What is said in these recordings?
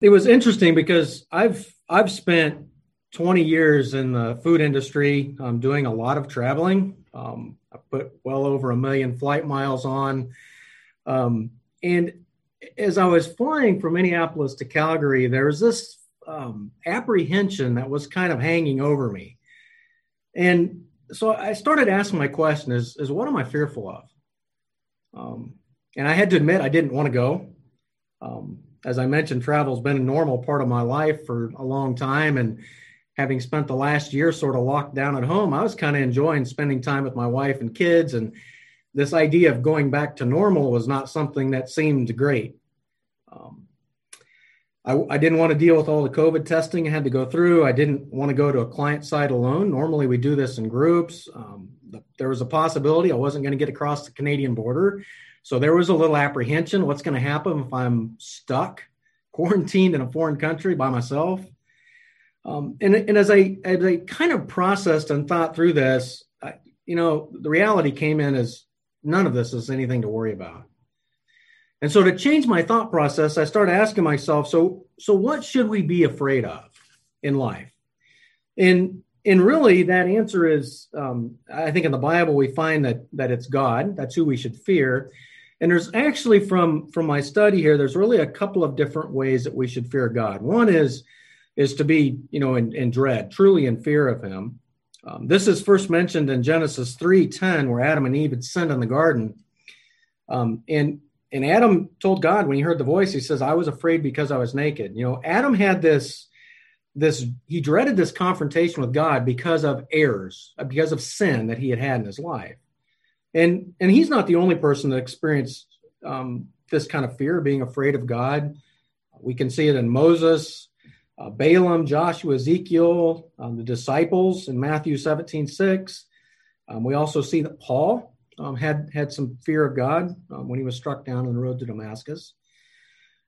it was interesting because I've I've spent 20 years in the food industry, um, doing a lot of traveling. Um, I put well over a million flight miles on, um, and as I was flying from Minneapolis to Calgary, there was this um, apprehension that was kind of hanging over me, and so I started asking my question: "Is is what am I fearful of?" Um, and I had to admit I didn't want to go. Um, as I mentioned, travel has been a normal part of my life for a long time. And having spent the last year sort of locked down at home, I was kind of enjoying spending time with my wife and kids. And this idea of going back to normal was not something that seemed great. Um, I, I, didn't want to deal with all the COVID testing I had to go through. I didn't want to go to a client site alone. Normally, we do this in groups. Um, there was a possibility I wasn't going to get across the Canadian border so there was a little apprehension what's going to happen if I'm stuck, quarantined in a foreign country by myself? Um, and, and as I as I kind of processed and thought through this, I, you know, the reality came in as none of this is anything to worry about. And so to change my thought process, I started asking myself, so so what should we be afraid of in life? And and really that answer is, um, I think in the Bible we find that that it's God. That's who we should fear. And there's actually from from my study here, there's really a couple of different ways that we should fear God. One is is to be, you know, in, in dread, truly in fear of Him. Um, this is first mentioned in Genesis three ten, where Adam and Eve had sinned in the garden. Um, and and Adam told God when he heard the voice, he says, "I was afraid because I was naked." You know, Adam had this this he dreaded this confrontation with God because of errors, because of sin that he had had in his life and and he's not the only person that experienced um, this kind of fear, being afraid of God. We can see it in Moses, uh, Balaam, Joshua, Ezekiel, um, the disciples in Matthew 17, 6. Um, we also see that Paul um, had had some fear of God um, when he was struck down on the road to Damascus.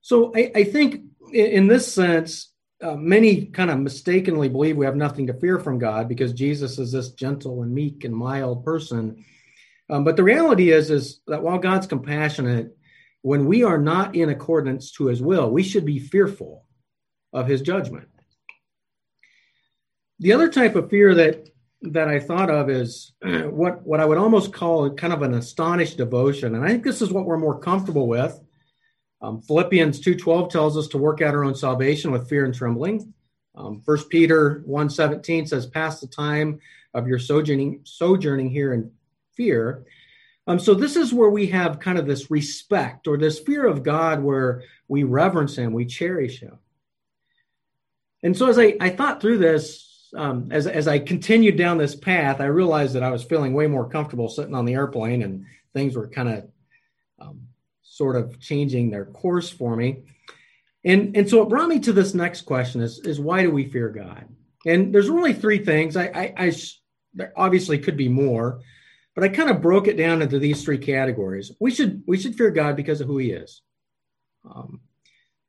So I, I think in, in, this sense, uh, many kind of mistakenly believe we have nothing to fear from God because Jesus is this gentle and meek and mild person um, but the reality is, is that while God's compassionate, when we are not in accordance to his will, we should be fearful of his judgment. The other type of fear that that I thought of is what what I would almost call kind of an astonished devotion, and I think this is what we're more comfortable with. Um, Philippians two twelve tells us to work out our own salvation with fear and trembling. Um, First um, Peter one seventeen says, "Pass the time of your sojourning sojourning here in fear. Um, so this is where we have kind of this respect or this fear of God where we reverence him, we cherish him. And so as I, I thought through this, um, as, as I continued down this path, I realized that I was feeling way more comfortable sitting on the airplane and things were kind of um, sort of changing their course for me. And, and so it brought me to this next question is, is why do we fear God? And there's really three things. I, I, I there obviously could be more, but I kind of broke it down into these three categories. We should we should fear God because of who He is. Um,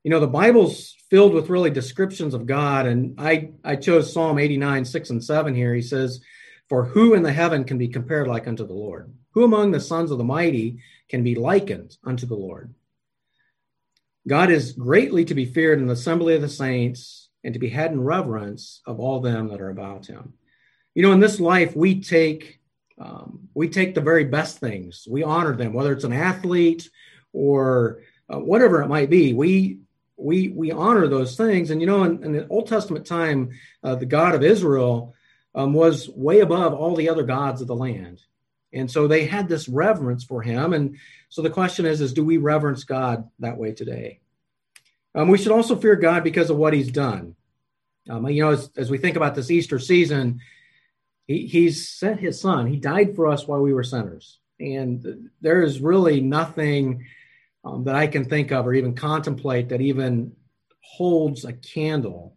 you know, the Bible's filled with really descriptions of God, and I I chose Psalm 89, 6 and 7 here. He says, For who in the heaven can be compared like unto the Lord? Who among the sons of the mighty can be likened unto the Lord? God is greatly to be feared in the assembly of the saints and to be had in reverence of all them that are about him. You know, in this life, we take um, we take the very best things, we honor them, whether it's an athlete or uh, whatever it might be. We we we honor those things, and you know, in, in the Old Testament time, uh, the God of Israel um, was way above all the other gods of the land, and so they had this reverence for Him. And so the question is: is do we reverence God that way today? Um, we should also fear God because of what He's done. Um, you know, as, as we think about this Easter season, he, he's sent his son. He died for us while we were sinners. And there is really nothing um, that I can think of or even contemplate that even holds a candle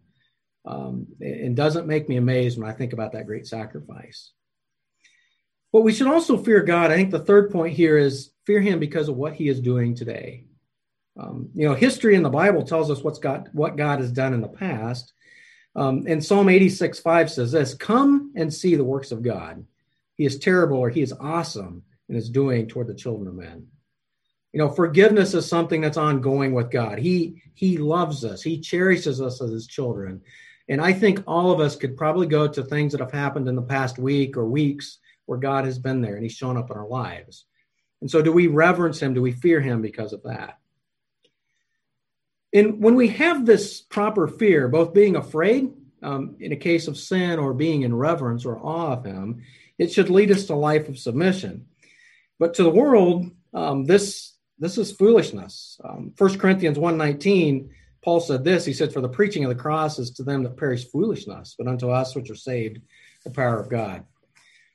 um, and doesn't make me amazed when I think about that great sacrifice. But we should also fear God. I think the third point here is fear Him because of what He is doing today. Um, you know, history in the Bible tells us what's got what God has done in the past, um, and Psalm 86 5 says this Come and see the works of God. He is terrible or he is awesome in his doing toward the children of men. You know, forgiveness is something that's ongoing with God. He he loves us. He cherishes us as his children. And I think all of us could probably go to things that have happened in the past week or weeks where God has been there and he's shown up in our lives. And so do we reverence him? Do we fear him because of that? And when we have this proper fear, both being afraid um, in a case of sin or being in reverence or awe of him, it should lead us to life of submission. But to the world, um, this this is foolishness. Um, 1 Corinthians 1.19, Paul said this. He said, For the preaching of the cross is to them that perish foolishness, but unto us which are saved, the power of God.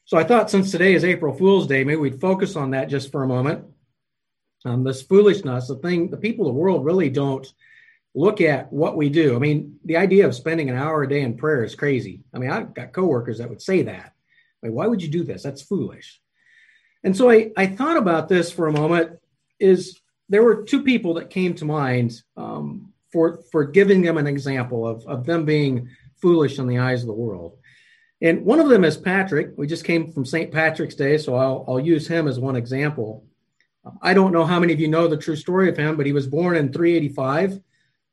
So I thought since today is April Fool's Day, maybe we'd focus on that just for a moment. Um, this foolishness, the thing, the people of the world really don't look at what we do. I mean, the idea of spending an hour a day in prayer is crazy. I mean, I've got coworkers that would say that. Like, why would you do this? That's foolish. And so I, I thought about this for a moment. Is there were two people that came to mind um, for for giving them an example of of them being foolish in the eyes of the world. And one of them is Patrick. We just came from St. Patrick's Day, so I'll, I'll use him as one example. I don't know how many of you know the true story of him, but he was born in 385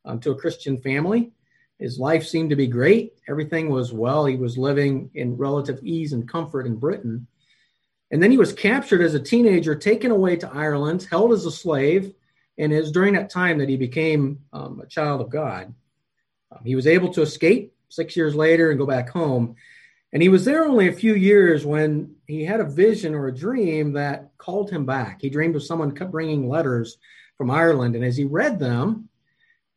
um, to a Christian family. His life seemed to be great. Everything was well. He was living in relative ease and comfort in Britain. And then he was captured as a teenager, taken away to Ireland, held as a slave. And it was during that time that he became um, a child of God. Um, he was able to escape six years later and go back home. And he was there only a few years when he had a vision or a dream that called him back. He dreamed of someone bringing letters from Ireland. And as he read them,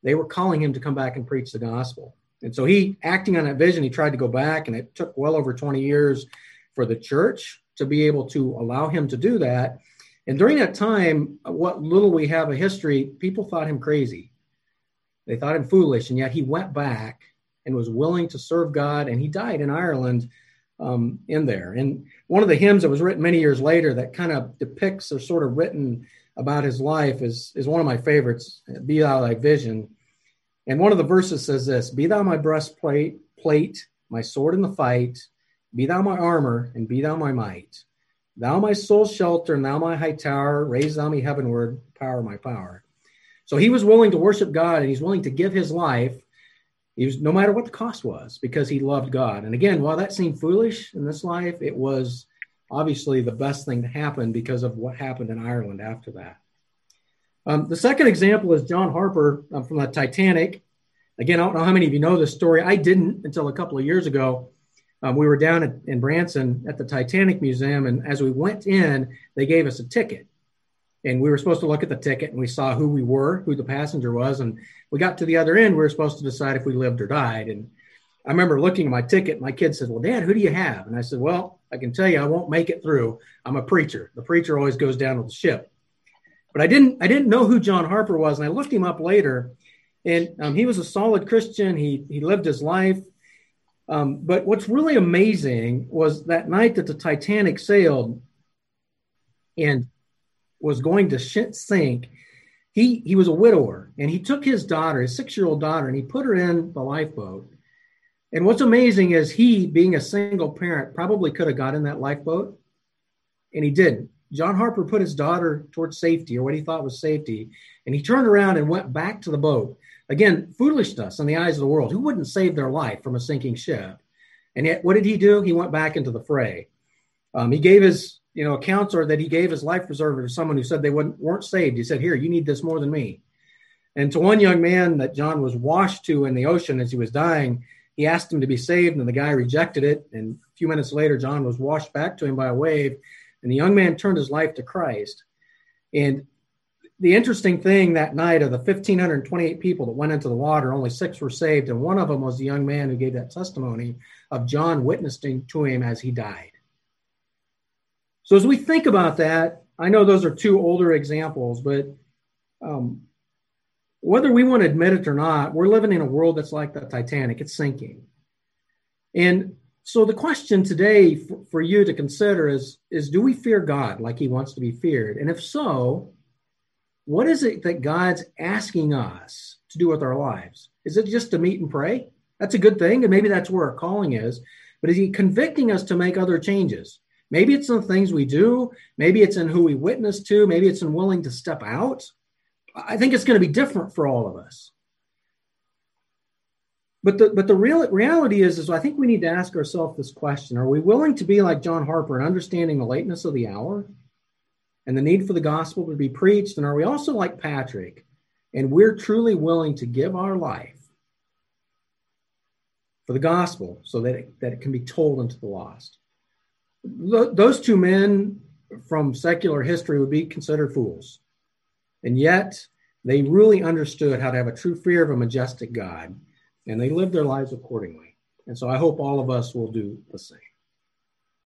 they were calling him to come back and preach the gospel. And so he, acting on that vision, he tried to go back, and it took well over 20 years for the church to be able to allow him to do that. And during that time, what little we have a history, people thought him crazy. They thought him foolish, and yet he went back and was willing to serve God, and he died in Ireland um, in there. And one of the hymns that was written many years later that kind of depicts or sort of written about his life is, is one of my favorites, Be Thou Thy Vision. And one of the verses says this Be thou my breastplate, plate, my sword in the fight, be thou my armor, and be thou my might. Thou my soul's shelter, and thou my high tower, raise thou me heavenward, power my power. So he was willing to worship God and he's willing to give his life, he was, no matter what the cost was, because he loved God. And again, while that seemed foolish in this life, it was obviously the best thing to happen because of what happened in Ireland after that. Um, the second example is John Harper um, from the Titanic. Again, I don't know how many of you know this story. I didn't until a couple of years ago. Um, we were down at, in Branson at the Titanic Museum, and as we went in, they gave us a ticket. And we were supposed to look at the ticket, and we saw who we were, who the passenger was. And we got to the other end, we were supposed to decide if we lived or died. And I remember looking at my ticket. My kid said, Well, Dad, who do you have? And I said, Well, I can tell you I won't make it through. I'm a preacher. The preacher always goes down with the ship. But I didn't I didn't know who John Harper was, and I looked him up later. And um, he was a solid Christian. He he lived his life. Um, but what's really amazing was that night that the Titanic sailed and was going to sink. He he was a widower, and he took his daughter, his six year old daughter, and he put her in the lifeboat and what's amazing is he, being a single parent, probably could have got in that lifeboat, and he didn't. John Harper put his daughter towards safety, or what he thought was safety, and he turned around and went back to the boat. Again, foolishness in the eyes of the world. Who wouldn't save their life from a sinking ship? And yet, what did he do? He went back into the fray. Um, he gave his, you know, a counselor that he gave his life preserver to someone who said they wouldn't, weren't saved. He said, "Here, you need this more than me." And to one young man that John was washed to in the ocean as he was dying, he asked him to be saved, and the guy rejected it. And a few minutes later, John was washed back to him by a wave, and the young man turned his life to Christ. And the interesting thing that night of the 1,528 people that went into the water, only six were saved, and one of them was the young man who gave that testimony of John witnessing to him as he died. So, as we think about that, I know those are two older examples, but um, whether we want to admit it or not, we're living in a world that's like the Titanic, it's sinking. And so the question today for, for, you to consider is, is do we fear God like he wants to be feared? And if so, what is it that God's asking us to do with our lives? Is it just to meet and pray? That's a good thing, and maybe that's where our calling is. But is he convicting us to make other changes? Maybe it's in the things we do. Maybe it's in who we witness to. Maybe it's in willing to step out. I think it's going to be different for all of us. But the but the real reality is is I think we need to ask ourselves this question: Are we willing to be like John Harper and understanding the lateness of the hour and the need for the gospel to be preached? And are we also like Patrick and we're truly willing to give our life for the gospel so that it, that it can be told unto the lost? those two men from secular history would be considered fools. And yet, they really understood how to have a true fear of a majestic God, and they lived their lives accordingly. And so I hope all of us will do the same.